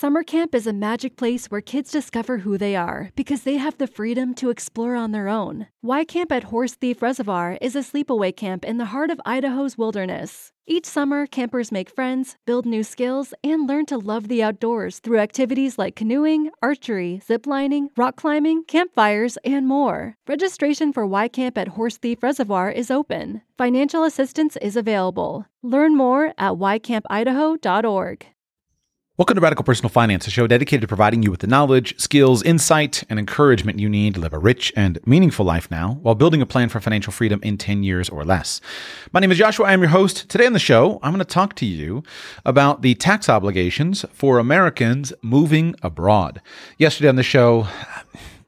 Summer camp is a magic place where kids discover who they are because they have the freedom to explore on their own. Y Camp at Horse Thief Reservoir is a sleepaway camp in the heart of Idaho's wilderness. Each summer, campers make friends, build new skills, and learn to love the outdoors through activities like canoeing, archery, ziplining, rock climbing, campfires, and more. Registration for Y Camp at Horse Thief Reservoir is open. Financial assistance is available. Learn more at ycampidaho.org. Welcome to Radical Personal Finance, a show dedicated to providing you with the knowledge, skills, insight, and encouragement you need to live a rich and meaningful life now while building a plan for financial freedom in 10 years or less. My name is Joshua. I am your host. Today on the show, I'm going to talk to you about the tax obligations for Americans moving abroad. Yesterday on the show,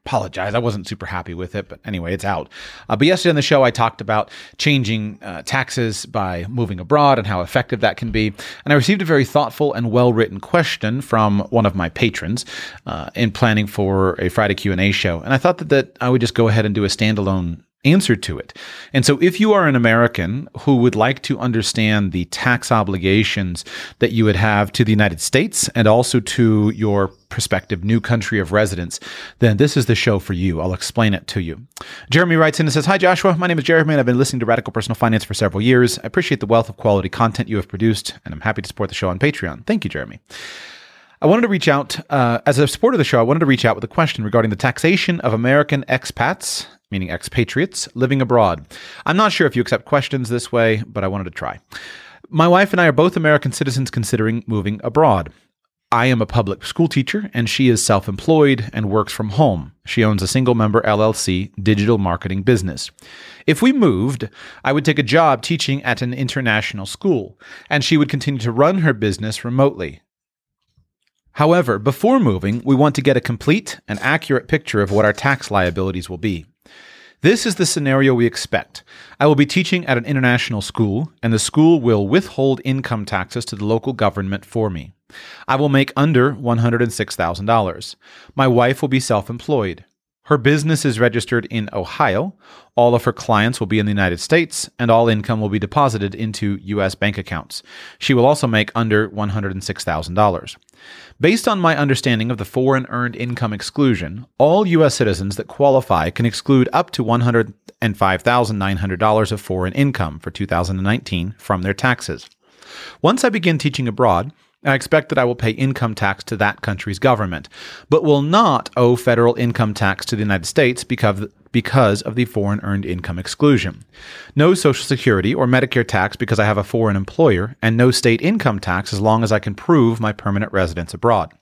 apologize. I wasn't super happy with it, but anyway, it's out. Uh, but yesterday on the show, I talked about changing uh, taxes by moving abroad and how effective that can be. And I received a very thoughtful and well-written question from one of my patrons uh, in planning for a Friday Q&A show. And I thought that, that I would just go ahead and do a standalone answer to it. And so, if you are an American who would like to understand the tax obligations that you would have to the United States and also to your prospective new country of residence, then this is the show for you. I'll explain it to you. Jeremy writes in and says, Hi, Joshua. My name is Jeremy, and I've been listening to Radical Personal Finance for several years. I appreciate the wealth of quality content you have produced, and I'm happy to support the show on Patreon. Thank you, Jeremy. I wanted to reach out, uh, as a supporter of the show, I wanted to reach out with a question regarding the taxation of American expats meaning expatriates, living abroad. I'm not sure if you accept questions this way, but I wanted to try. My wife and I are both American citizens considering moving abroad. I am a public school teacher, and she is self employed and works from home. She owns a single member LLC digital marketing business. If we moved, I would take a job teaching at an international school, and she would continue to run her business remotely. However, before moving, we want to get a complete and accurate picture of what our tax liabilities will be. This is the scenario we expect. I will be teaching at an international school, and the school will withhold income taxes to the local government for me. I will make under $106,000. My wife will be self employed. Her business is registered in Ohio. All of her clients will be in the United States, and all income will be deposited into U.S. bank accounts. She will also make under $106,000. Based on my understanding of the foreign earned income exclusion, all U.S. citizens that qualify can exclude up to $105,900 of foreign income for 2019 from their taxes. Once I begin teaching abroad, I expect that I will pay income tax to that country's government, but will not owe federal income tax to the United States because, because of the foreign earned income exclusion. No Social Security or Medicare tax because I have a foreign employer, and no state income tax as long as I can prove my permanent residence abroad.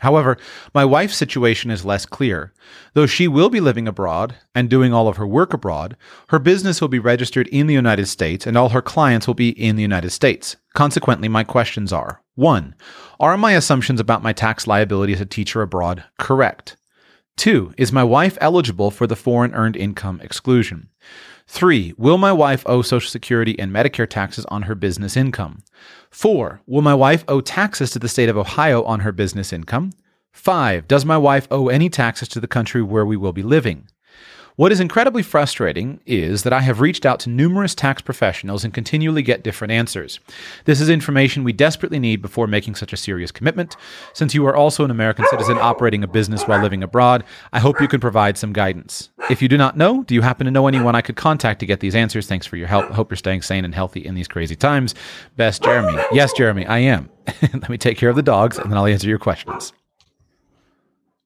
However, my wife's situation is less clear. Though she will be living abroad and doing all of her work abroad, her business will be registered in the United States and all her clients will be in the United States. Consequently, my questions are 1. Are my assumptions about my tax liability as a teacher abroad correct? 2. Is my wife eligible for the foreign earned income exclusion? Three, will my wife owe Social Security and Medicare taxes on her business income? Four, will my wife owe taxes to the state of Ohio on her business income? Five, does my wife owe any taxes to the country where we will be living? What is incredibly frustrating is that I have reached out to numerous tax professionals and continually get different answers. This is information we desperately need before making such a serious commitment. Since you are also an American citizen operating a business while living abroad, I hope you can provide some guidance. If you do not know, do you happen to know anyone I could contact to get these answers? Thanks for your help. Hope you're staying sane and healthy in these crazy times. Best, Jeremy. Yes, Jeremy, I am. Let me take care of the dogs and then I'll answer your questions.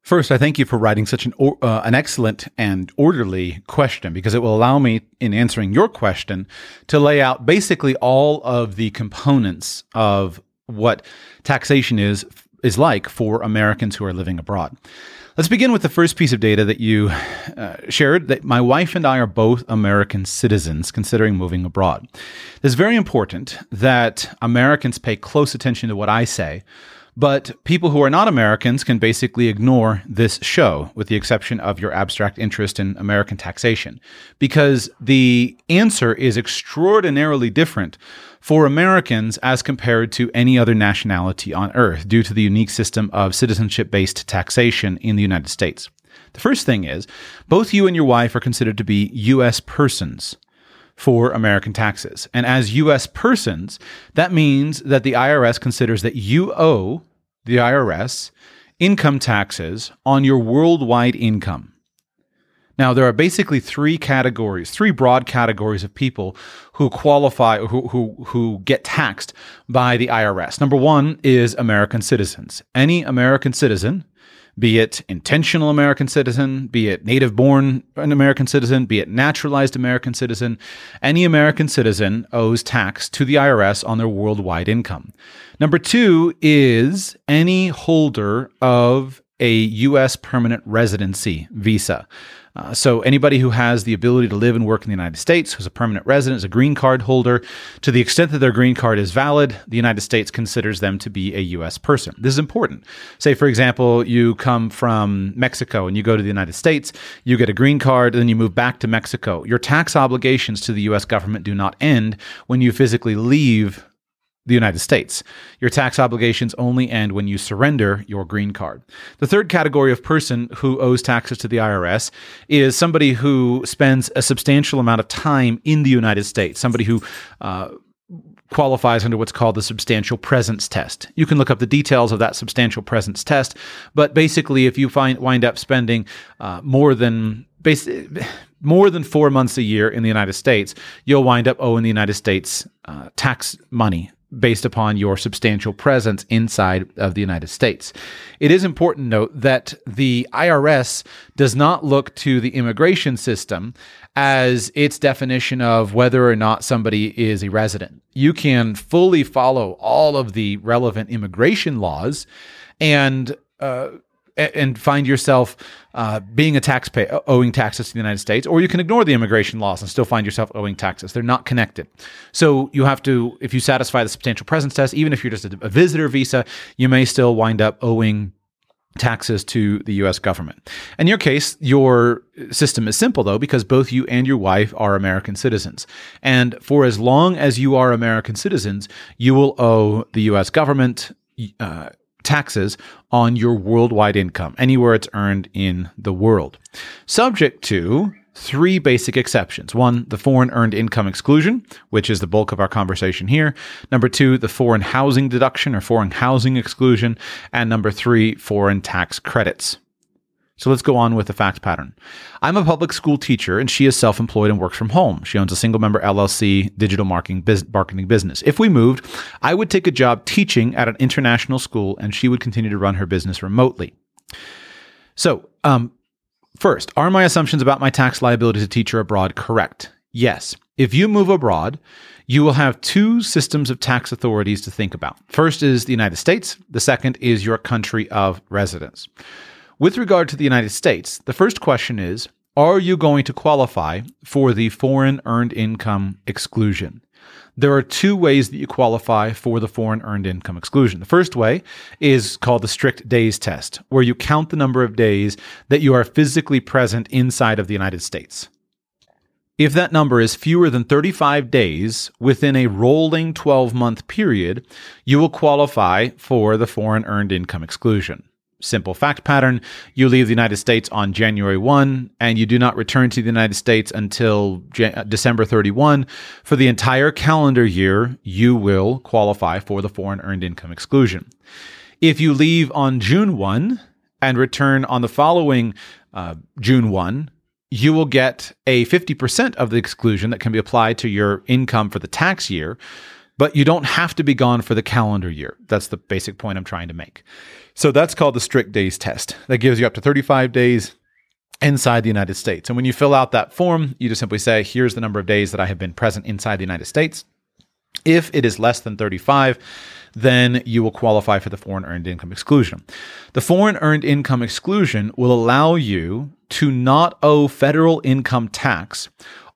First, I thank you for writing such an uh, an excellent and orderly question because it will allow me, in answering your question, to lay out basically all of the components of what taxation is is like for Americans who are living abroad. Let's begin with the first piece of data that you uh, shared that my wife and I are both American citizens considering moving abroad. It's very important that Americans pay close attention to what I say but people who are not Americans can basically ignore this show, with the exception of your abstract interest in American taxation, because the answer is extraordinarily different for Americans as compared to any other nationality on earth due to the unique system of citizenship based taxation in the United States. The first thing is, both you and your wife are considered to be U.S. persons for American taxes. And as U.S. persons, that means that the IRS considers that you owe the IRS, income taxes on your worldwide income. Now, there are basically three categories, three broad categories of people who qualify, who, who, who get taxed by the IRS. Number one is American citizens. Any American citizen, be it intentional American citizen, be it native born an American citizen, be it naturalized American citizen, any American citizen owes tax to the IRS on their worldwide income. Number two is any holder of a U.S. permanent residency visa. Uh, so, anybody who has the ability to live and work in the United States, who's a permanent resident, is a green card holder, to the extent that their green card is valid, the United States considers them to be a U.S. person. This is important. Say, for example, you come from Mexico and you go to the United States, you get a green card, and then you move back to Mexico. Your tax obligations to the U.S. government do not end when you physically leave the United States. Your tax obligations only end when you surrender your green card. The third category of person who owes taxes to the IRS is somebody who spends a substantial amount of time in the United States, somebody who uh, qualifies under what's called the substantial presence test. You can look up the details of that substantial presence test, but basically, if you find wind up spending uh, more than more than four months a year in the United States, you'll wind up owing the United States uh, tax money based upon your substantial presence inside of the United States. It is important to note that the IRS does not look to the immigration system as its definition of whether or not somebody is a resident. You can fully follow all of the relevant immigration laws and uh, and find yourself uh, being a taxpayer, owing taxes to the United States, or you can ignore the immigration laws and still find yourself owing taxes. They're not connected. So you have to, if you satisfy the substantial presence test, even if you're just a, a visitor visa, you may still wind up owing taxes to the US government. In your case, your system is simple though, because both you and your wife are American citizens. And for as long as you are American citizens, you will owe the US government. Uh, taxes on your worldwide income, anywhere it's earned in the world, subject to three basic exceptions. One, the foreign earned income exclusion, which is the bulk of our conversation here. Number two, the foreign housing deduction or foreign housing exclusion. And number three, foreign tax credits. So let's go on with the fact pattern. I'm a public school teacher and she is self employed and works from home. She owns a single member LLC digital marketing, business. If we moved, I would take a job teaching at an international school and she would continue to run her business remotely. So, um, first, are my assumptions about my tax liability as a teacher abroad correct? Yes. If you move abroad, you will have two systems of tax authorities to think about. First is the United States, the second is your country of residence. With regard to the United States, the first question is Are you going to qualify for the foreign earned income exclusion? There are two ways that you qualify for the foreign earned income exclusion. The first way is called the strict days test, where you count the number of days that you are physically present inside of the United States. If that number is fewer than 35 days within a rolling 12 month period, you will qualify for the foreign earned income exclusion simple fact pattern. You leave the United States on January 1 and you do not return to the United States until Jan- December 31. For the entire calendar year, you will qualify for the foreign earned income exclusion. If you leave on June 1 and return on the following uh, June 1, you will get a 50% of the exclusion that can be applied to your income for the tax year, but you don't have to be gone for the calendar year. That's the basic point I'm trying to make. So that's called the strict days test. That gives you up to 35 days inside the United States. And when you fill out that form, you just simply say, here's the number of days that I have been present inside the United States. If it is less than 35, then you will qualify for the foreign earned income exclusion. The foreign earned income exclusion will allow you to not owe federal income tax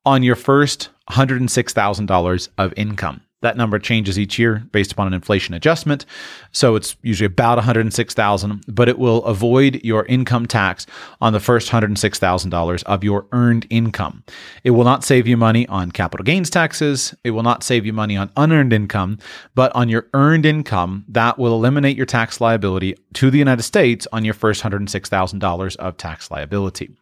on your first $106,000 of income. That number changes each year based upon an inflation adjustment. So it's usually about 106,000, but it will avoid your income tax on the first $106,000 of your earned income. It will not save you money on capital gains taxes. It will not save you money on unearned income, but on your earned income, that will eliminate your tax liability to the United States on your first $106,000 of tax liability.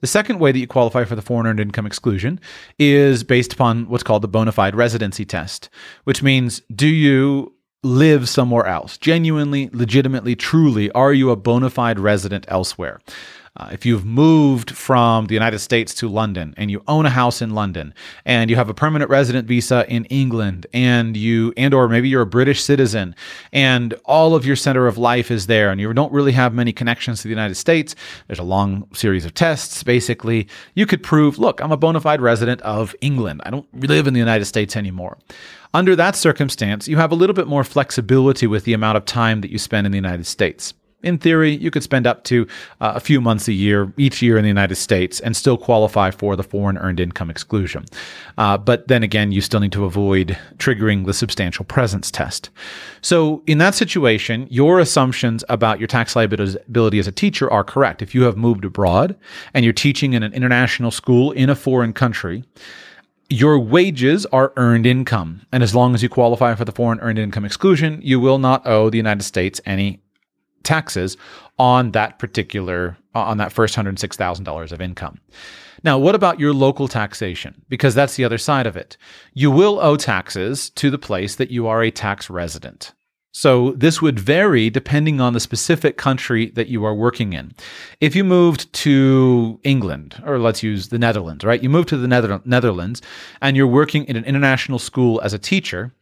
The second way that you qualify for the foreign earned income exclusion is based upon what's called the bona fide residency test, which means do you live somewhere else. Genuinely, legitimately, truly, are you a bona fide resident elsewhere? Uh, if you've moved from the United States to London and you own a house in London and you have a permanent resident visa in England and you and or maybe you're a British citizen and all of your center of life is there and you don't really have many connections to the United States, there's a long series of tests basically. You could prove, look, I'm a bona fide resident of England. I don't live in the United States anymore. Under that circumstance, you have a little bit more flexibility with the amount of time that you spend in the United States. In theory, you could spend up to uh, a few months a year, each year in the United States, and still qualify for the foreign earned income exclusion. Uh, but then again, you still need to avoid triggering the substantial presence test. So, in that situation, your assumptions about your tax liability as a teacher are correct. If you have moved abroad and you're teaching in an international school in a foreign country, your wages are earned income. And as long as you qualify for the foreign earned income exclusion, you will not owe the United States any taxes on that particular uh, on that first $106,000 of income. Now, what about your local taxation? Because that's the other side of it. You will owe taxes to the place that you are a tax resident. So this would vary depending on the specific country that you are working in. If you moved to England, or let's use the Netherlands, right? You moved to the Nether- Netherlands and you're working in an international school as a teacher,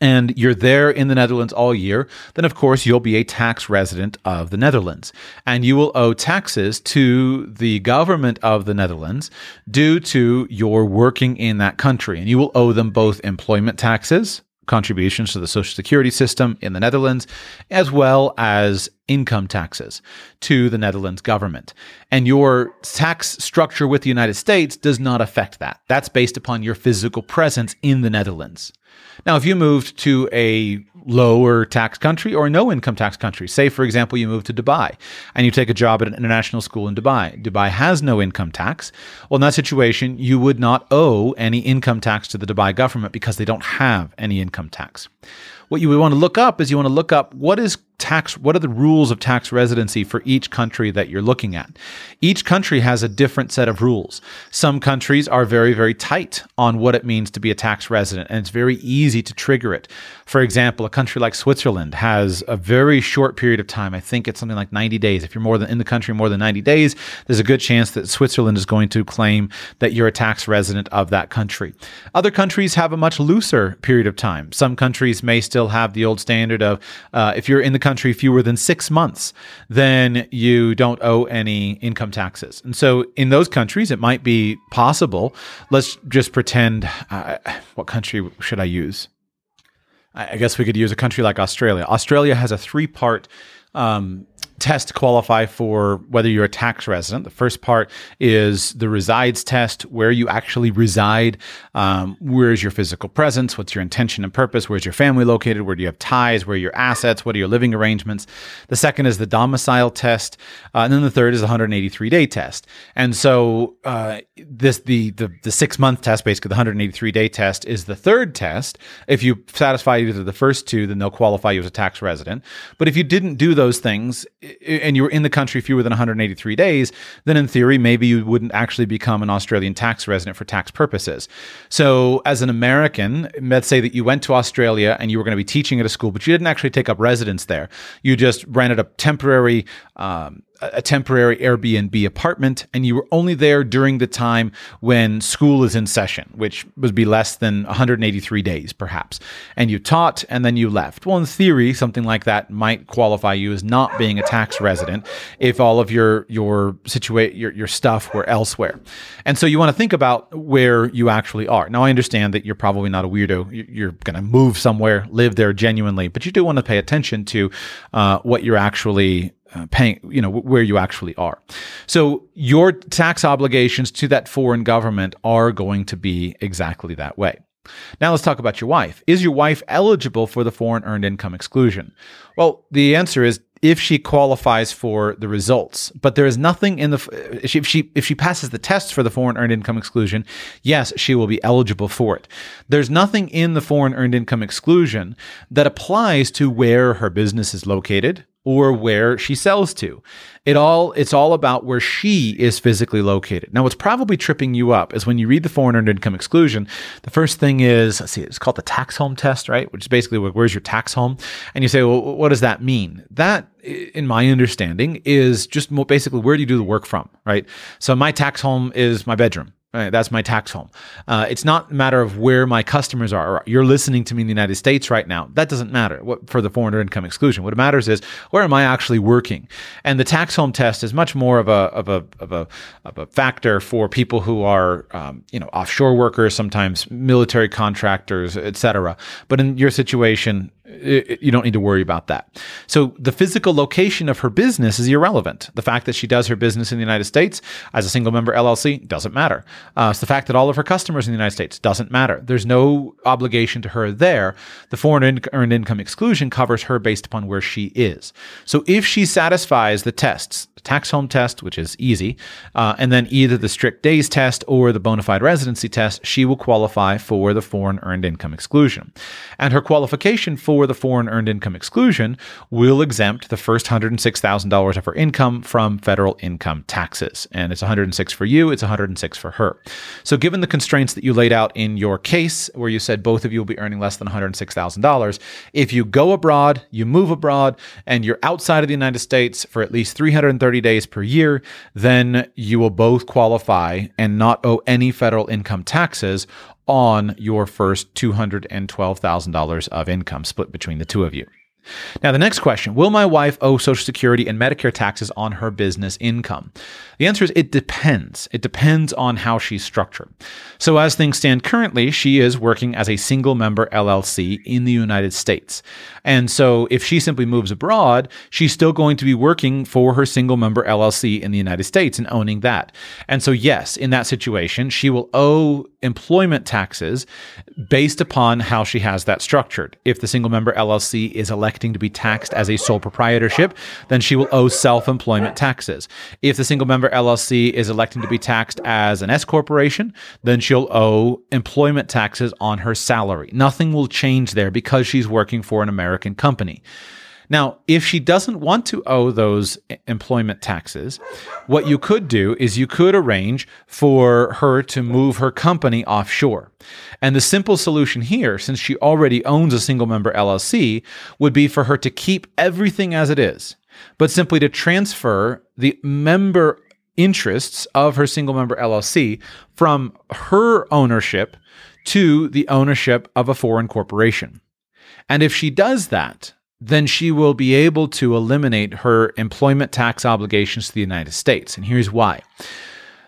and you're there in the Netherlands all year, then of course you'll be a tax resident of the Netherlands. And you will owe taxes to the government of the Netherlands due to your working in that country. And you will owe them both employment taxes, contributions to the social security system in the Netherlands, as well as income taxes to the Netherlands government. And your tax structure with the United States does not affect that. That's based upon your physical presence in the Netherlands. Now, if you moved to a lower tax country or no income tax country, say, for example, you move to Dubai and you take a job at an international school in Dubai, Dubai has no income tax. Well, in that situation, you would not owe any income tax to the Dubai government because they don't have any income tax. What you would want to look up is you want to look up what is tax what are the rules of tax residency for each country that you're looking at. Each country has a different set of rules. Some countries are very very tight on what it means to be a tax resident and it's very easy to trigger it. For example a country like switzerland has a very short period of time. I think it's something like 90 days. If you're more than in the country more than 90 days there's a good chance that switzerland is going to claim that you're a tax resident of that country. Other countries have a much looser period of time. Some countries may still have the old standard of uh, if you're in the country fewer than six months, then you don't owe any income taxes. And so in those countries, it might be possible. Let's just pretend uh, what country should I use? I guess we could use a country like Australia. Australia has a three part um, test qualify for whether you're a tax resident. The first part is the resides test, where you actually reside. Um, where is your physical presence? What's your intention and purpose? Where's your family located? Where do you have ties? Where are your assets? What are your living arrangements? The second is the domicile test, uh, and then the third is the 183 day test. And so uh, this the, the the six month test, basically the 183 day test, is the third test. If you satisfy either the first two, then they'll qualify you as a tax resident. But if you didn't do those things, and you were in the country fewer than 183 days, then in theory, maybe you wouldn't actually become an Australian tax resident for tax purposes. So, as an American, let's say that you went to Australia and you were going to be teaching at a school, but you didn't actually take up residence there. You just rented a temporary um, a temporary Airbnb apartment, and you were only there during the time when school is in session, which would be less than 183 days, perhaps. And you taught, and then you left. Well, in theory, something like that might qualify you as not being a tax resident if all of your your situate your your stuff were elsewhere. And so you want to think about where you actually are. Now, I understand that you're probably not a weirdo. You're going to move somewhere, live there genuinely, but you do want to pay attention to uh, what you're actually uh, paying, you know, where you actually are. So your tax obligations to that foreign government are going to be exactly that way. Now let's talk about your wife. Is your wife eligible for the foreign earned income exclusion? Well, the answer is if she qualifies for the results. But there is nothing in the if she if she passes the test for the foreign earned income exclusion, yes, she will be eligible for it. There's nothing in the foreign earned income exclusion that applies to where her business is located or where she sells to. It all it's all about where she is physically located. Now, what's probably tripping you up is when you read the foreign earned income exclusion. The first thing is, let's see, it's called the tax home test, right? Which is basically where's your tax home, and you say, well, what does that mean? That, in my understanding, is just basically where do you do the work from, right? So my tax home is my bedroom. Right, that's my tax home. Uh, it's not a matter of where my customers are. You're listening to me in the United States right now. That doesn't matter what, for the foreign income exclusion. What matters is where am I actually working? And the tax home test is much more of a of a of a, of a factor for people who are um, you know offshore workers, sometimes military contractors, etc. But in your situation, you don't need to worry about that. So the physical location of her business is irrelevant. The fact that she does her business in the United States as a single member LLC doesn't matter. Uh, it's the fact that all of her customers in the United States doesn't matter. There's no obligation to her there. The foreign in- earned income exclusion covers her based upon where she is. So if she satisfies the tests, the tax home test, which is easy, uh, and then either the strict days test or the bona fide residency test, she will qualify for the foreign earned income exclusion. And her qualification for for the foreign earned income exclusion will exempt the first $106,000 of her income from federal income taxes. And it's 106 for you, it's 106 for her. So given the constraints that you laid out in your case where you said both of you will be earning less than $106,000, if you go abroad, you move abroad and you're outside of the United States for at least 330 days per year, then you will both qualify and not owe any federal income taxes on your first $212,000 of income split between the two of you. Now, the next question Will my wife owe Social Security and Medicare taxes on her business income? The answer is it depends. It depends on how she's structured. So, as things stand currently, she is working as a single member LLC in the United States. And so, if she simply moves abroad, she's still going to be working for her single member LLC in the United States and owning that. And so, yes, in that situation, she will owe employment taxes based upon how she has that structured. If the single member LLC is electing to be taxed as a sole proprietorship, then she will owe self employment taxes. If the single member LLC is electing to be taxed as an S corporation, then she'll owe employment taxes on her salary. Nothing will change there because she's working for an American company. Now, if she doesn't want to owe those employment taxes, what you could do is you could arrange for her to move her company offshore. And the simple solution here, since she already owns a single member LLC, would be for her to keep everything as it is, but simply to transfer the member interests of her single member LLC from her ownership to the ownership of a foreign corporation. And if she does that, then she will be able to eliminate her employment tax obligations to the United States. And here's why.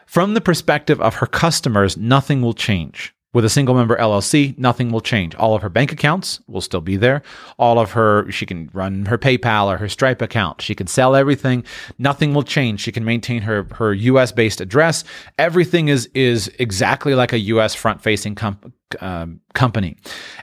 From the perspective of her customers, nothing will change. With a single member LLC, nothing will change. All of her bank accounts will still be there. All of her, she can run her PayPal or her Stripe account. She can sell everything. Nothing will change. She can maintain her, her US based address. Everything is, is exactly like a US front facing com- um, company.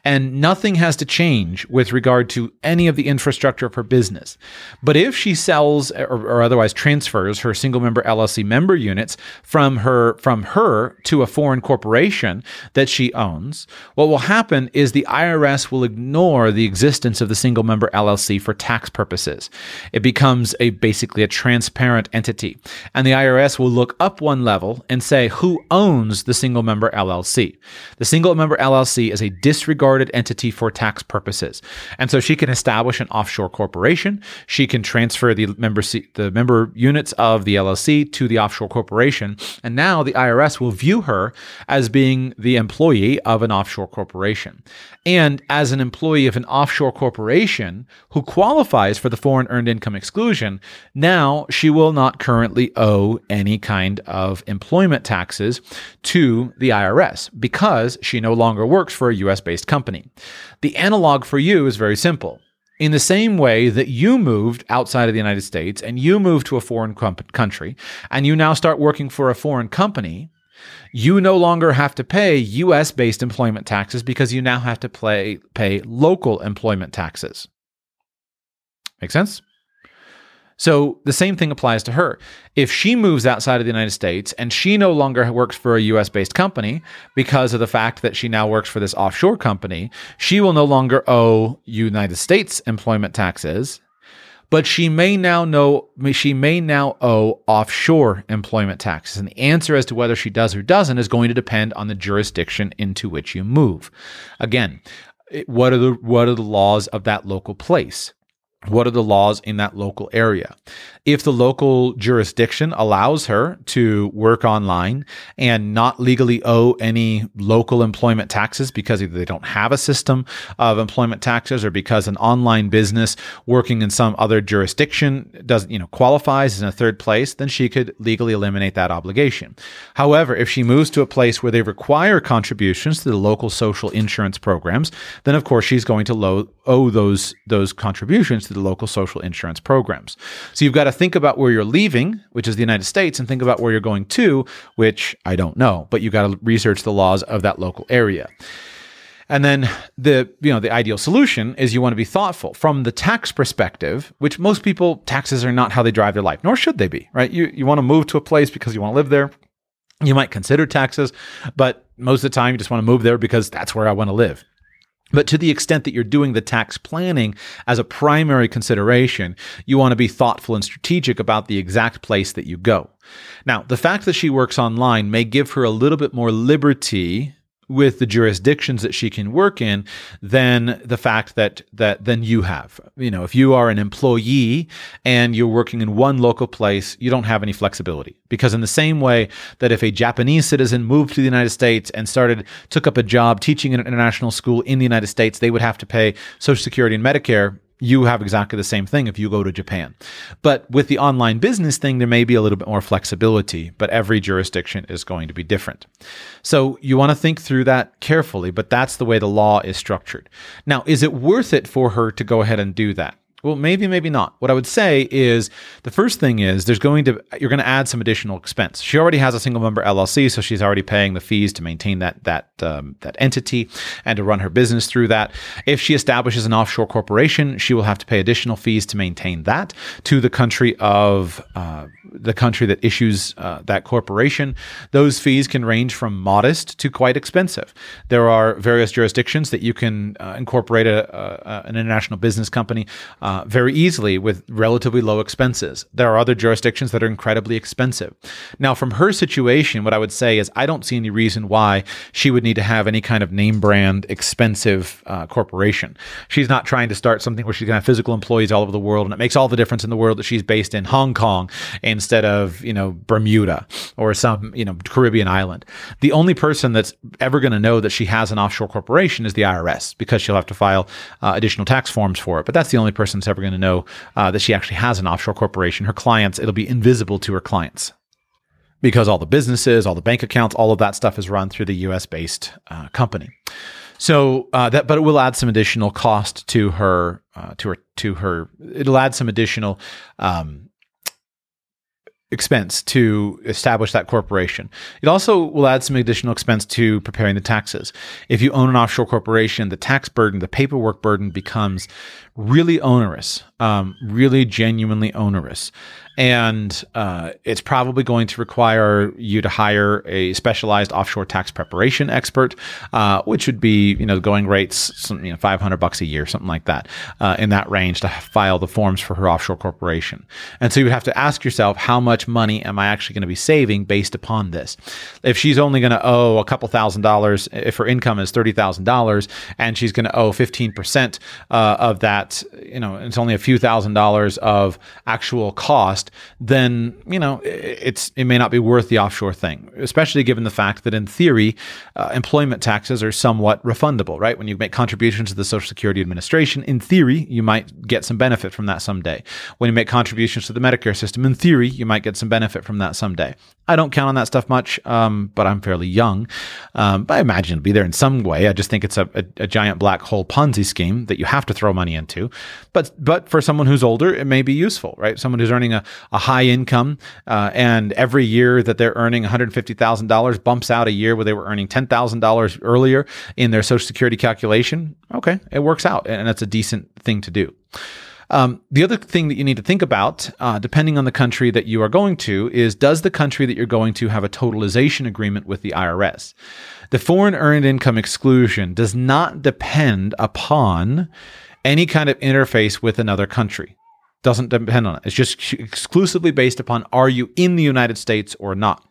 And nothing has to change with regard to any of the infrastructure of her business. But if she sells or, or, otherwise transfers her single member LLC member units from her from her to a foreign corporation that she owns, what will happen is the IRS will ignore the existence of the single member LLC for tax purposes. It becomes a basically a transparent entity. And the IRS will look up one level and say who owns the single member LLC. The single member LLC is a disregarded entity for tax purposes. And so she can establish an offshore corporation. She can transfer the member the member units of the LLC to the offshore corporation. And now the IRS will view her as being the employee of an offshore corporation. And as an employee of an offshore corporation who qualifies for the foreign earned income exclusion, now she will not currently owe any kind of employment taxes to the IRS because she no longer works for a US based company. The analog for you is very simple. In the same way that you moved outside of the United States and you moved to a foreign country and you now start working for a foreign company, you no longer have to pay US based employment taxes because you now have to play, pay local employment taxes. Make sense? So the same thing applies to her. If she moves outside of the United States and she no longer works for a US based company because of the fact that she now works for this offshore company, she will no longer owe United States employment taxes but she may now know she may now owe offshore employment taxes. And the answer as to whether she does or doesn't is going to depend on the jurisdiction into which you move. Again, what are the what are the laws of that local place? What are the laws in that local area? If the local jurisdiction allows her to work online and not legally owe any local employment taxes because either they don't have a system of employment taxes or because an online business working in some other jurisdiction doesn't, you know, qualifies in a third place, then she could legally eliminate that obligation. However, if she moves to a place where they require contributions to the local social insurance programs, then of course she's going to lo- owe those those contributions to the local social insurance programs. So you've got to think about where you're leaving, which is the United States, and think about where you're going to, which I don't know, but you've got to research the laws of that local area. And then the you know the ideal solution is you want to be thoughtful from the tax perspective, which most people taxes are not how they drive their life, nor should they be, right? You you want to move to a place because you want to live there. You might consider taxes, but most of the time you just want to move there because that's where I want to live. But to the extent that you're doing the tax planning as a primary consideration, you want to be thoughtful and strategic about the exact place that you go. Now, the fact that she works online may give her a little bit more liberty with the jurisdictions that she can work in than the fact that that than you have. You know, if you are an employee and you're working in one local place, you don't have any flexibility because in the same way that if a Japanese citizen moved to the United States and started took up a job teaching in an international school in the United States, they would have to pay Social Security and Medicare you have exactly the same thing if you go to Japan. But with the online business thing, there may be a little bit more flexibility, but every jurisdiction is going to be different. So you want to think through that carefully, but that's the way the law is structured. Now, is it worth it for her to go ahead and do that? Well, maybe, maybe not. What I would say is the first thing is there's going to you're going to add some additional expense. She already has a single member LLC, so she's already paying the fees to maintain that that um, that entity and to run her business through that. If she establishes an offshore corporation, she will have to pay additional fees to maintain that to the country of uh, the country that issues uh, that corporation. Those fees can range from modest to quite expensive. There are various jurisdictions that you can uh, incorporate a, a, an international business company uh, very easily with relatively low expenses. There are other jurisdictions that are incredibly expensive. Now, from her situation, what I would say is I don't see any reason why she would need to have any kind of name brand expensive uh, corporation. She's not trying to start something where she's going to have physical employees all over the world, and it makes all the difference in the world that she's based in Hong Kong instead of you know Bermuda or some you know Caribbean island. The only person that's ever going to know that she has an offshore corporation is the IRS because she'll have to file uh, additional tax forms for it. But that's the only person that's ever going to know uh, that she actually has an offshore corporation. Her clients, it'll be invisible to her clients because all the businesses, all the bank accounts, all of that stuff is run through the U.S. based uh, company. So uh, that, but it will add some additional cost to her, uh, to her, to her. It'll add some additional um, expense to establish that corporation. It also will add some additional expense to preparing the taxes. If you own an offshore corporation, the tax burden, the paperwork burden becomes really onerous, um, really genuinely onerous and uh, it's probably going to require you to hire a specialized offshore tax preparation expert, uh, which would be you know going rates some, you know 500 bucks a year, something like that, uh, in that range to file the forms for her offshore corporation. And so you would have to ask yourself, how much money am I actually going to be saving based upon this? If she's only going to owe a couple thousand dollars, if her income is thirty thousand dollars, and she's going to owe 15 percent uh, of that, you know, it's only a few thousand dollars of actual cost cost, then you know it's it may not be worth the offshore thing, especially given the fact that in theory, uh, employment taxes are somewhat refundable. Right, when you make contributions to the Social Security Administration, in theory, you might get some benefit from that someday. When you make contributions to the Medicare system, in theory, you might get some benefit from that someday. I don't count on that stuff much, um, but I'm fairly young. Um, but I imagine it'll be there in some way. I just think it's a, a, a, giant black hole Ponzi scheme that you have to throw money into. But but for someone who's older, it may be useful, right? Someone who's earning a, a high income uh, and every year that they're earning $150,000 bumps out a year where they were earning $10,000 earlier in their Social Security calculation. Okay, it works out, and that's a decent thing to do. Um, the other thing that you need to think about, uh, depending on the country that you are going to, is does the country that you're going to have a totalization agreement with the IRS? The foreign earned income exclusion does not depend upon any kind of interface with another country. Doesn't depend on it. It's just exclusively based upon are you in the United States or not.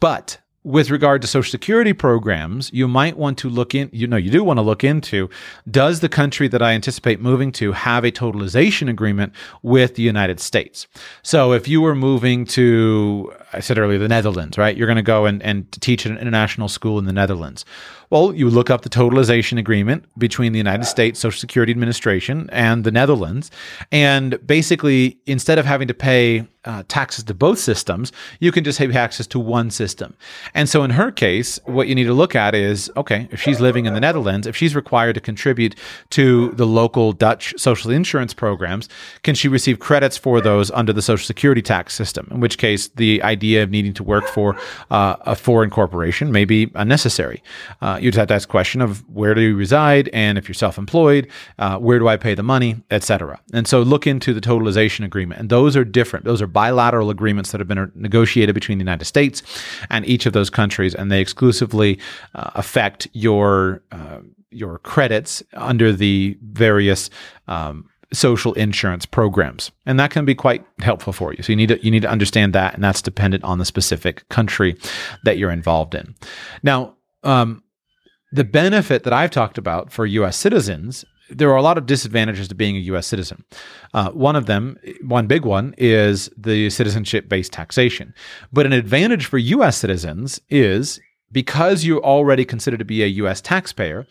But with regard to social security programs, you might want to look in, you know, you do want to look into does the country that I anticipate moving to have a totalization agreement with the United States? So if you were moving to, I said earlier, the Netherlands, right? You're going to go and, and teach at an international school in the Netherlands. Well, you look up the totalization agreement between the United States Social Security Administration and the Netherlands. And basically, instead of having to pay uh, taxes to both systems, you can just have access to one system. And so in her case, what you need to look at is okay, if she's living in the Netherlands, if she's required to contribute to the local Dutch social insurance programs, can she receive credits for those under the Social Security tax system? In which case, the idea of needing to work for uh, a foreign corporation may be unnecessary. Uh, you'd have to ask a question of where do you reside, and if you're self-employed, uh, where do I pay the money, etc. And so look into the totalization agreement, and those are different. Those are bilateral agreements that have been negotiated between the United States and each of those countries, and they exclusively uh, affect your uh, your credits under the various um, social insurance programs, and that can be quite helpful for you. So you need to you need to understand that, and that's dependent on the specific country that you're involved in. Now. Um, the benefit that I've talked about for US citizens there are a lot of disadvantages to being a U.S. citizen. Uh, one of them, one big one, is the citizenship based taxation. But an advantage for U.S. citizens is because you're already considered to be a US taxpayer,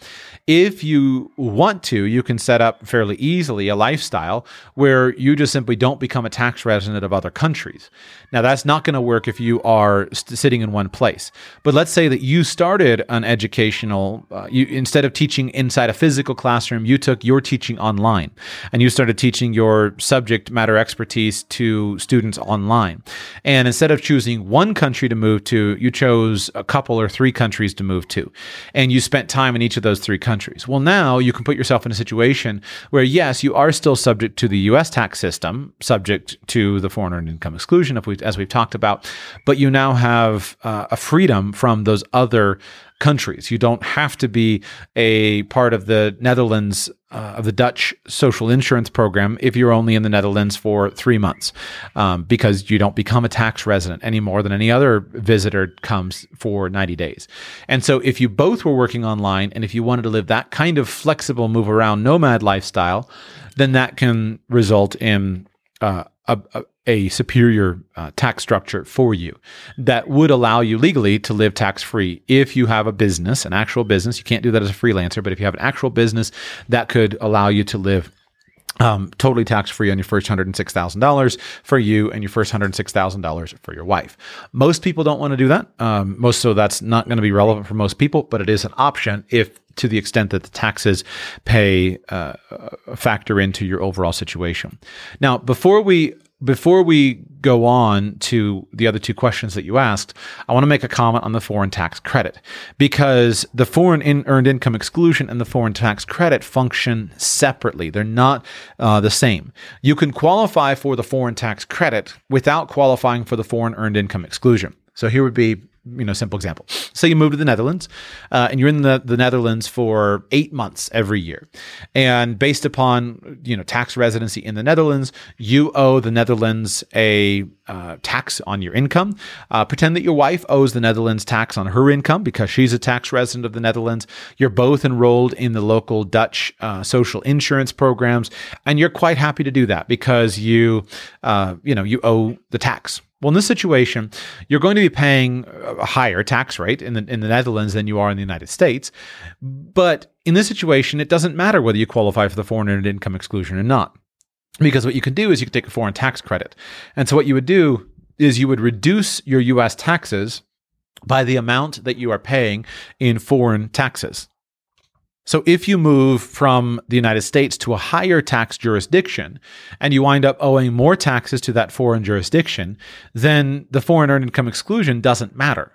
if you want to, you can set up fairly easily a lifestyle where you just simply don't become a tax resident of other countries. Now, that's not going to work if you are st- sitting in one place. But let's say that you started an educational, uh, you, instead of teaching inside a physical classroom, you took your teaching online and you started teaching your subject matter expertise to students online. And instead of choosing one country to move to, you chose a couple or three countries to move to. And you spent time in each of those three countries. Well, now you can put yourself in a situation where, yes, you are still subject to the US tax system, subject to the foreign earned income exclusion, we, as we've talked about, but you now have uh, a freedom from those other countries. You don't have to be a part of the Netherlands, uh, of the Dutch social insurance program if you're only in the Netherlands for three months, um, because you don't become a tax resident any more than any other visitor comes for 90 days. And so if you both were working online and if you wanted to live that kind of flexible, move around nomad lifestyle, then that can result in uh, a, a, superior uh, tax structure for you that would allow you legally to live tax free if you have a business, an actual business. You can't do that as a freelancer, but if you have an actual business, that could allow you to live um, totally tax free on your first $106,000 for you and your first $106,000 for your wife. Most people don't want to do that. Um, most so that's not going to be relevant for most people, but it is an option if to the extent that the taxes pay uh, factor into your overall situation. Now, before we before we go on to the other two questions that you asked, I want to make a comment on the foreign tax credit because the foreign in earned income exclusion and the foreign tax credit function separately. They're not uh, the same. You can qualify for the foreign tax credit without qualifying for the foreign earned income exclusion. So here would be you know, simple example. Say you move to the Netherlands uh, and you're in the, the Netherlands for eight months every year. And based upon, you know, tax residency in the Netherlands, you owe the Netherlands a uh, tax on your income. Uh, pretend that your wife owes the Netherlands tax on her income because she's a tax resident of the Netherlands. You're both enrolled in the local Dutch uh, social insurance programs, and you're quite happy to do that because you, uh, you know, you owe the tax well, in this situation, you're going to be paying a higher tax rate in the, in the Netherlands than you are in the United States. But in this situation, it doesn't matter whether you qualify for the foreign earned income exclusion or not. Because what you can do is you can take a foreign tax credit. And so what you would do is you would reduce your US taxes by the amount that you are paying in foreign taxes. So if you move from the United States to a higher tax jurisdiction and you wind up owing more taxes to that foreign jurisdiction, then the foreign earned income exclusion doesn't matter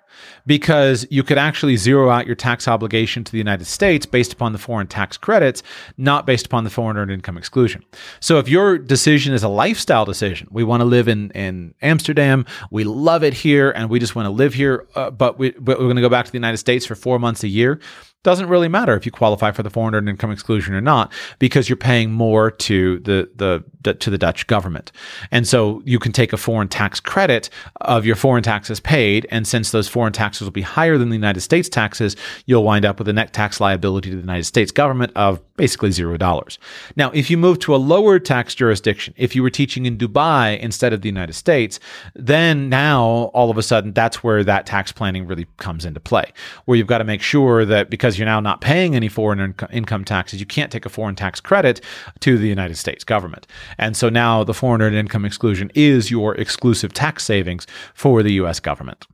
because you could actually zero out your tax obligation to the United States based upon the foreign tax credits, not based upon the foreign earned income exclusion. So if your decision is a lifestyle decision, we want to live in, in Amsterdam, we love it here, and we just want to live here, uh, but, we, but we're going to go back to the United States for four months a year, doesn't really matter if you qualify for the foreign earned income exclusion or not because you're paying more to the, the, the to the Dutch government. And so you can take a foreign tax credit of your foreign taxes paid and since those foreign taxes will be higher than the United States taxes, you'll wind up with a net tax liability to the United States government of basically $0. Now, if you move to a lower tax jurisdiction, if you were teaching in Dubai instead of the United States, then now all of a sudden that's where that tax planning really comes into play, where you've got to make sure that because you're now not paying any foreign income taxes, you can't take a foreign tax credit to the United States government. And so now the foreign earned income exclusion is your exclusive tax savings for the US government.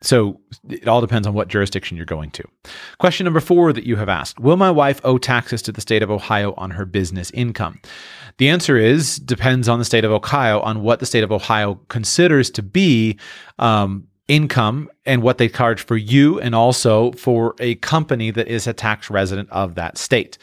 So it all depends on what jurisdiction you're going to. Question number four that you have asked Will my wife owe taxes to the state of Ohio on her business income? The answer is depends on the state of Ohio, on what the state of Ohio considers to be um, income and what they charge for you and also for a company that is a tax resident of that state.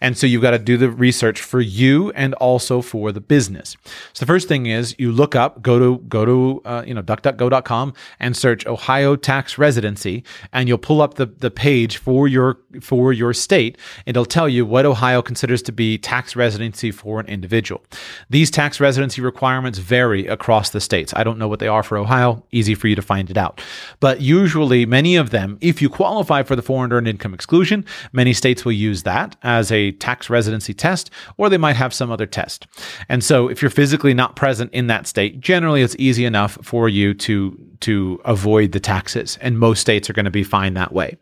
And so you've got to do the research for you and also for the business. So the first thing is you look up, go to go to uh, you know duckduckgo.com and search Ohio tax residency, and you'll pull up the the page for your for your state. And it'll tell you what Ohio considers to be tax residency for an individual. These tax residency requirements vary across the states. I don't know what they are for Ohio. Easy for you to find it out, but but usually, many of them, if you qualify for the foreign earned income exclusion, many states will use that as a tax residency test, or they might have some other test. And so, if you're physically not present in that state, generally it's easy enough for you to to avoid the taxes, and most states are going to be fine that way.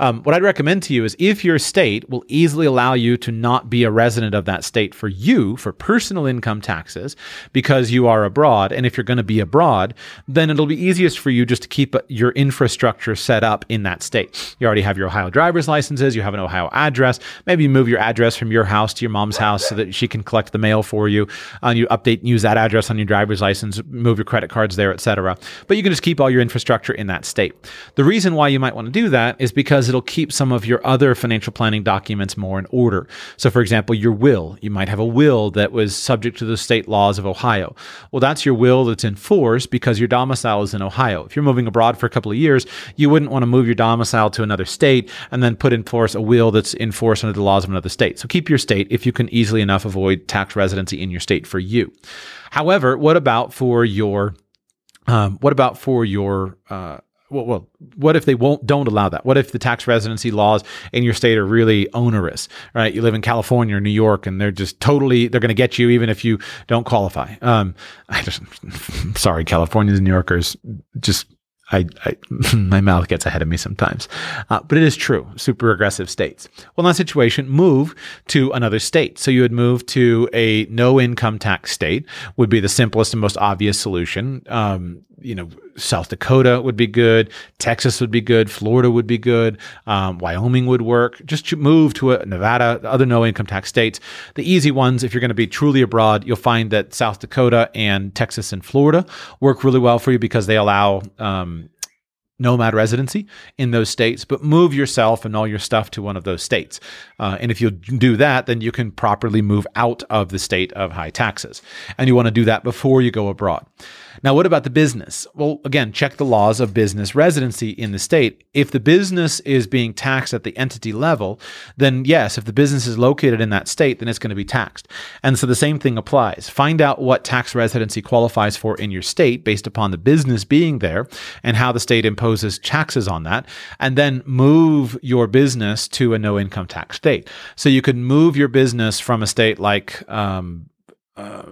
Um, what I'd recommend to you is if your state will easily allow you to not be a resident of that state for you for personal income taxes because you are abroad, and if you're going to be abroad, then it'll be easiest for you just to keep your infrastructure set up in that state. You already have your Ohio driver's licenses, you have an Ohio address. Maybe you move your address from your house to your mom's house so that she can collect the mail for you. Uh, you update, use that address on your driver's license, move your credit cards there, etc. But you can just keep all your infrastructure in that state. The reason why you might want to do that is because it'll keep some of your other financial planning documents more in order. So, for example, your will, you might have a will that was subject to the state laws of Ohio. Well, that's your will that's in force because your domicile is in Ohio. If you're moving abroad for couple of years, you wouldn't want to move your domicile to another state and then put in force a will that's in force under the laws of another state. So, keep your state if you can easily enough avoid tax residency in your state for you. However, what about for your um, what about for your uh, well, well, what if they won't don't allow that? What if the tax residency laws in your state are really onerous, right? You live in California or New York, and they're just totally they're going to get you even if you don't qualify. Um, I just sorry, Californians and New Yorkers just I, I, my mouth gets ahead of me sometimes, uh, but it is true. Super aggressive states. Well, in that situation, move to another state. So you would move to a no income tax state would be the simplest and most obvious solution. Um, you know, South Dakota would be good, Texas would be good, Florida would be good, um, Wyoming would work. Just move to a Nevada, other no income tax states. The easy ones, if you're going to be truly abroad, you'll find that South Dakota and Texas and Florida work really well for you because they allow um, nomad residency in those states, but move yourself and all your stuff to one of those states. Uh, and if you do that, then you can properly move out of the state of high taxes. And you want to do that before you go abroad. Now, what about the business? Well, again, check the laws of business residency in the state. If the business is being taxed at the entity level, then yes, if the business is located in that state, then it's going to be taxed. And so the same thing applies. Find out what tax residency qualifies for in your state based upon the business being there and how the state imposes taxes on that, and then move your business to a no income tax state. So you could move your business from a state like, um, uh,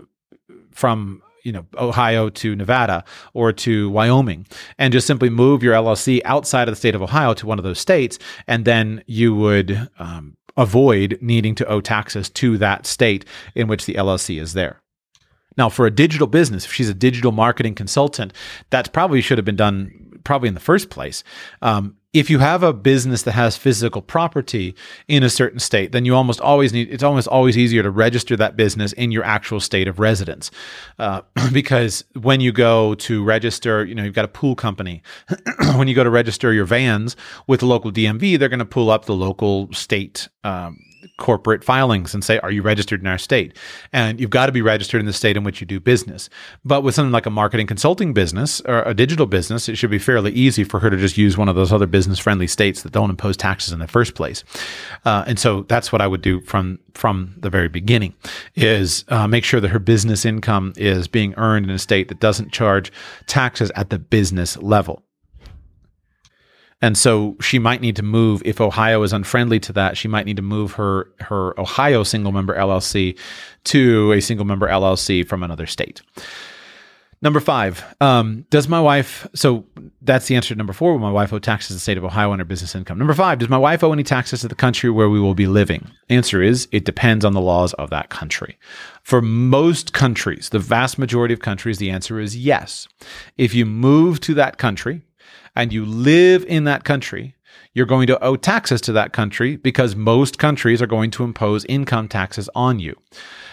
from you know Ohio to Nevada or to Wyoming and just simply move your LLC outside of the state of Ohio to one of those states and then you would um, avoid needing to owe taxes to that state in which the LLC is there. Now, for a digital business, if she's a digital marketing consultant, that probably should have been done probably in the first place. Um, if you have a business that has physical property in a certain state, then you almost always need, it's almost always easier to register that business in your actual state of residence. Uh, because when you go to register, you know, you've got a pool company. when you go to register your vans with the local DMV, they're going to pull up the local state um, corporate filings and say, Are you registered in our state? And you've got to be registered in the state in which you do business. But with something like a marketing consulting business or a digital business, it should be fairly easy for her to just use one of those other business friendly states that don't impose taxes in the first place. Uh, and so that's what I would do from from the very beginning is uh, make sure that her business income is being earned in a state that doesn't charge taxes at the business level. And so she might need to move if Ohio is unfriendly to that. She might need to move her her Ohio single member LLC to a single member LLC from another state. Number five, um, does my wife? So that's the answer to number four. Will my wife owe taxes to the state of Ohio on her business income? Number five, does my wife owe any taxes to the country where we will be living? Answer is it depends on the laws of that country. For most countries, the vast majority of countries, the answer is yes. If you move to that country, and you live in that country, you're going to owe taxes to that country because most countries are going to impose income taxes on you.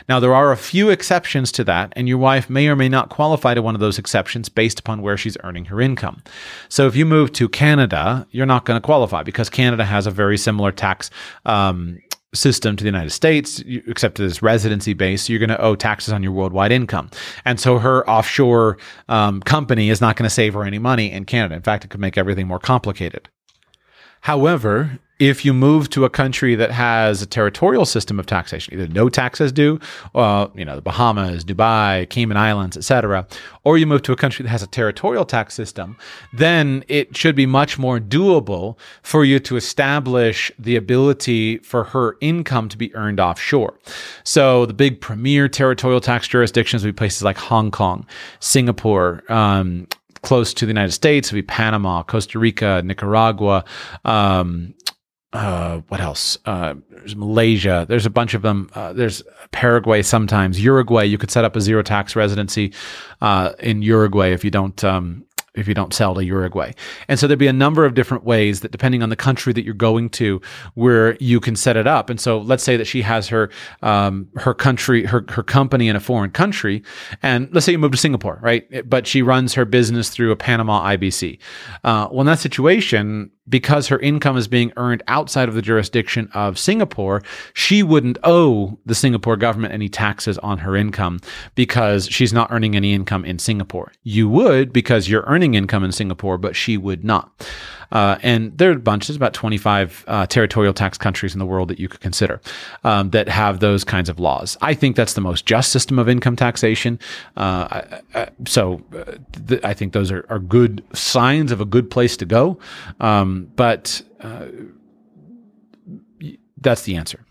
Now, there are a few exceptions to that, and your wife may or may not qualify to one of those exceptions based upon where she's earning her income. So, if you move to Canada, you're not going to qualify because Canada has a very similar tax um, system to the United States, except to this residency base, you're going to owe taxes on your worldwide income. And so her offshore um, company is not going to save her any money in Canada. In fact, it could make everything more complicated. However, if you move to a country that has a territorial system of taxation, either no taxes due, uh, you know, the Bahamas, Dubai, Cayman Islands, etc., or you move to a country that has a territorial tax system, then it should be much more doable for you to establish the ability for her income to be earned offshore. So the big premier territorial tax jurisdictions would be places like Hong Kong, Singapore, um, close to the United States would be Panama, Costa Rica, Nicaragua, um, uh, what else? Uh, there's Malaysia. There's a bunch of them. Uh, there's Paraguay sometimes. Uruguay. You could set up a zero tax residency uh, in Uruguay if you don't um, if you don't sell to Uruguay. And so there'd be a number of different ways that depending on the country that you're going to, where you can set it up. And so let's say that she has her um, her country, her her company in a foreign country, and let's say you move to Singapore, right? But she runs her business through a Panama IBC. Uh, well, in that situation, because her income is being earned outside of the jurisdiction of Singapore, she wouldn't owe the Singapore government any taxes on her income because she's not earning any income in Singapore. You would because you're earning income in Singapore, but she would not. Uh, and there are a bunch, there's about 25 uh, territorial tax countries in the world that you could consider um, that have those kinds of laws. I think that's the most just system of income taxation. Uh, I, I, so uh, th- I think those are, are good signs of a good place to go. Um, but uh, that's the answer.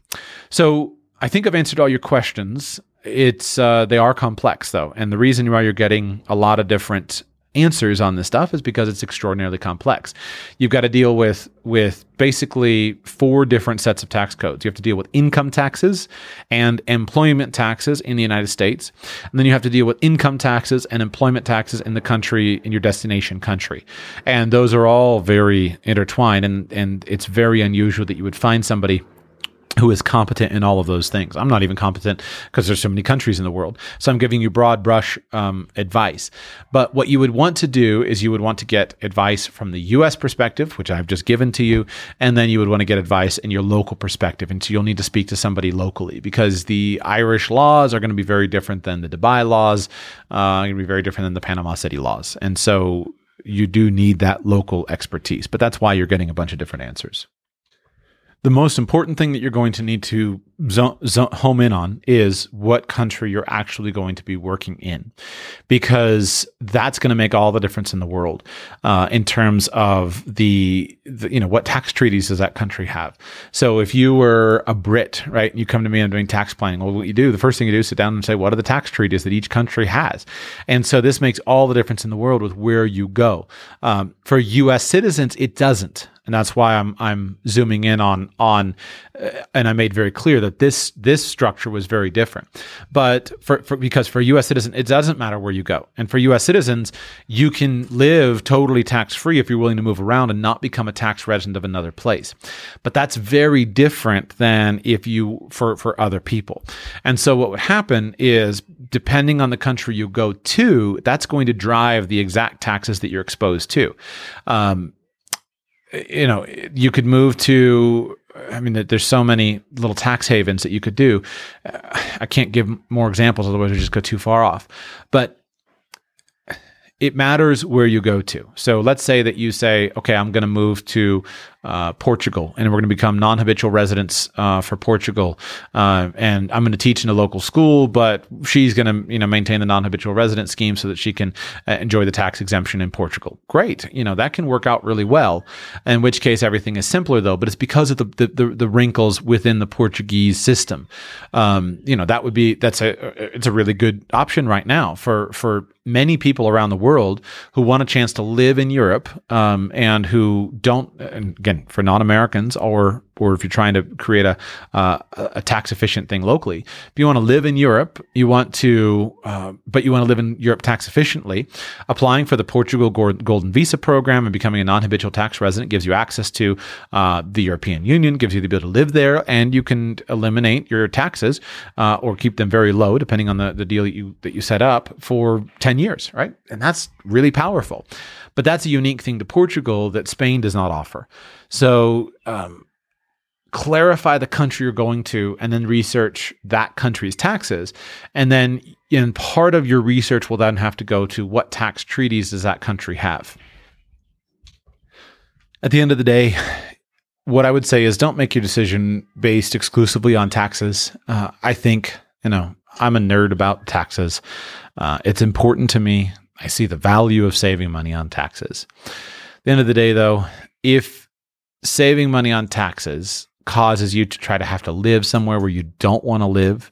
So I think I've answered all your questions. It's uh, they are complex though, and the reason why you're getting a lot of different answers on this stuff is because it's extraordinarily complex. You've got to deal with with basically four different sets of tax codes. You have to deal with income taxes and employment taxes in the United States. And then you have to deal with income taxes and employment taxes in the country in your destination country. And those are all very intertwined and and it's very unusual that you would find somebody who is competent in all of those things. I'm not even competent because there's so many countries in the world. So I'm giving you broad brush um, advice. But what you would want to do is you would want to get advice from the U.S. perspective, which I've just given to you, and then you would want to get advice in your local perspective. And so you'll need to speak to somebody locally because the Irish laws are going to be very different than the Dubai laws, uh, going to be very different than the Panama City laws. And so you do need that local expertise. But that's why you're getting a bunch of different answers the most important thing that you're going to need to zo- zo- home in on is what country you're actually going to be working in, because that's going to make all the difference in the world uh, in terms of the, the, you know, what tax treaties does that country have? So if you were a Brit, right, you come to me and I'm doing tax planning. Well, what you do, the first thing you do is sit down and say, what are the tax treaties that each country has? And so this makes all the difference in the world with where you go. Um, for U.S. citizens, it doesn't and that's why I'm I'm zooming in on on, uh, and I made very clear that this this structure was very different. But for, for because for U.S. citizens, it doesn't matter where you go, and for U.S. citizens, you can live totally tax free if you're willing to move around and not become a tax resident of another place. But that's very different than if you for for other people. And so what would happen is depending on the country you go to, that's going to drive the exact taxes that you're exposed to. Um, you know, you could move to. I mean, there's so many little tax havens that you could do. Uh, I can't give more examples, otherwise we just go too far off. But it matters where you go to. So let's say that you say, okay, I'm going to move to uh, Portugal, and we're going to become non-habitual residents uh, for Portugal. Uh, and I'm going to teach in a local school, but she's going to, you know, maintain the non-habitual resident scheme so that she can uh, enjoy the tax exemption in Portugal. Great, you know, that can work out really well. In which case, everything is simpler though. But it's because of the the, the, the wrinkles within the Portuguese system. Um, you know, that would be that's a it's a really good option right now for for many people around the world who want a chance to live in Europe um, and who don't. And again, for non-Americans or or if you're trying to create a uh, a tax efficient thing locally, if you want to live in Europe, you want to, uh, but you want to live in Europe tax efficiently. Applying for the Portugal Golden Visa program and becoming a non-habitual tax resident gives you access to uh, the European Union, gives you the ability to live there, and you can eliminate your taxes uh, or keep them very low, depending on the, the deal that you that you set up for ten years, right? And that's really powerful. But that's a unique thing to Portugal that Spain does not offer. So. Um, clarify the country you're going to and then research that country's taxes. And then in part of your research will then have to go to what tax treaties does that country have. At the end of the day what i would say is don't make your decision based exclusively on taxes. Uh, i think you know i'm a nerd about taxes. Uh, it's important to me. I see the value of saving money on taxes. At the end of the day though if saving money on taxes causes you to try to have to live somewhere where you don't want to live,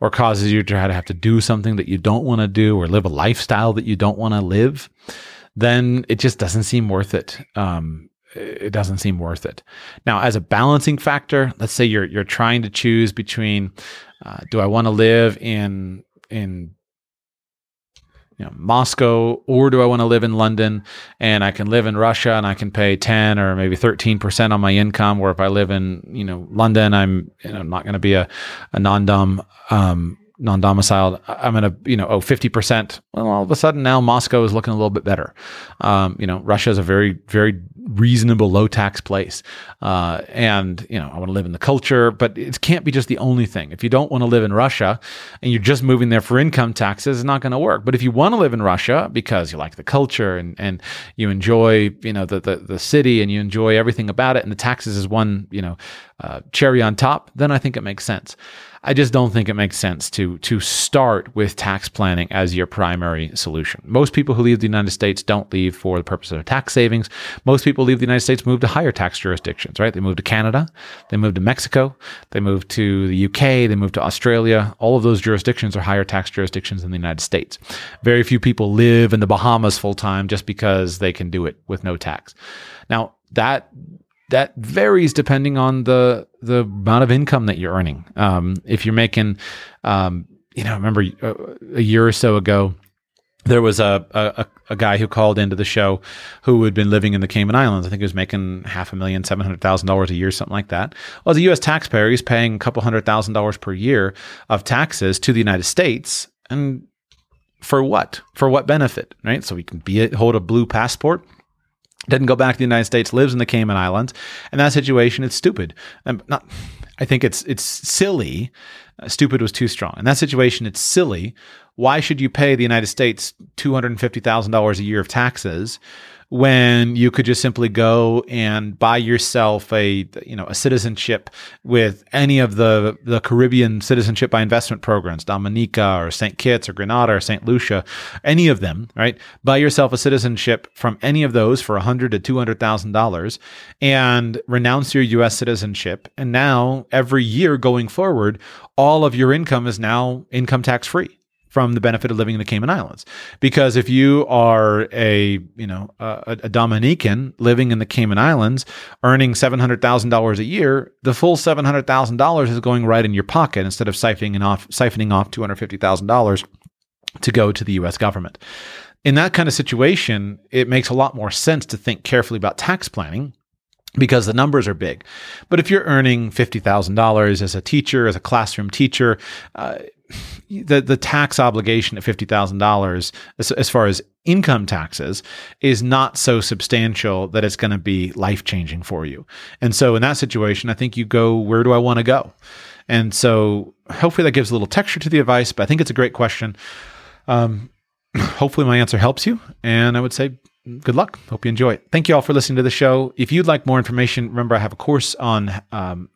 or causes you to try to have to do something that you don't want to do, or live a lifestyle that you don't want to live, then it just doesn't seem worth it. Um, it doesn't seem worth it. Now, as a balancing factor, let's say you're you're trying to choose between, uh, do I want to live in in you know, Moscow, or do I want to live in London and I can live in Russia and I can pay 10 or maybe 13% on my income? Or if I live in, you know, London, I'm you know, not going to be a, a non-dom, um, non-domiciled, I'm going to, you know, oh, 50%. Well, all of a sudden now Moscow is looking a little bit better. Um, you know, Russia is a very, very reasonable low tax place. Uh, and, you know, I want to live in the culture, but it can't be just the only thing. If you don't want to live in Russia and you're just moving there for income taxes, it's not going to work. But if you want to live in Russia because you like the culture and, and you enjoy, you know, the, the, the city and you enjoy everything about it and the taxes is one, you know, uh, cherry on top, then I think it makes sense. I just don't think it makes sense to to start with tax planning as your primary solution. Most people who leave the United States don't leave for the purpose of tax savings. Most people leave the United States move to higher tax jurisdictions, right? They move to Canada, they move to Mexico, they move to the UK, they move to Australia. All of those jurisdictions are higher tax jurisdictions than the United States. Very few people live in the Bahamas full time just because they can do it with no tax. Now, that that varies depending on the the amount of income that you're earning. Um, if you're making, um, you know, remember a, uh, a year or so ago, there was a, a, a guy who called into the show who had been living in the Cayman Islands. I think he was making half a million, seven hundred thousand dollars a year, something like that. Well, as a U.S. taxpayer, he's paying a couple hundred thousand dollars per year of taxes to the United States, and for what? For what benefit? Right? So he can be hold a blue passport didn't go back to the United States, lives in the Cayman Islands. And that situation, it's stupid. Not, I think it's it's silly. Uh, stupid was too strong. In that situation, it's silly. Why should you pay the United States two hundred and fifty thousand dollars a year of taxes when you could just simply go and buy yourself a you know a citizenship with any of the the Caribbean citizenship by investment programs, Dominica or St. Kitts or Grenada or St. Lucia, any of them, right? Buy yourself a citizenship from any of those for a hundred to two hundred thousand dollars, and renounce your U.S. citizenship. And now every year going forward, all of your income is now income tax free from the benefit of living in the Cayman Islands. Because if you are a, you know, a, a Dominican living in the Cayman Islands earning $700,000 a year, the full $700,000 is going right in your pocket instead of siphoning off siphoning off $250,000 to go to the US government. In that kind of situation, it makes a lot more sense to think carefully about tax planning because the numbers are big. But if you're earning $50,000 as a teacher, as a classroom teacher, uh, the the tax obligation at fifty thousand dollars, as, far as income taxes, is not so substantial that it's going to be life changing for you. And so, in that situation, I think you go, where do I want to go? And so, hopefully, that gives a little texture to the advice. But I think it's a great question. Um, hopefully, my answer helps you. And I would say good luck. Hope you enjoy it. Thank you all for listening to the show. If you'd like more information, remember I have a course on um,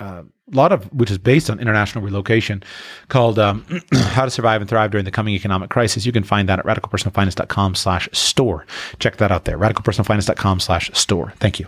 a lot of which is based on international relocation called um, how to survive and thrive during the coming economic crisis. You can find that at radicalpersonalfinance.com slash store. Check that out there. radicalpersonalfinance.com slash store. Thank you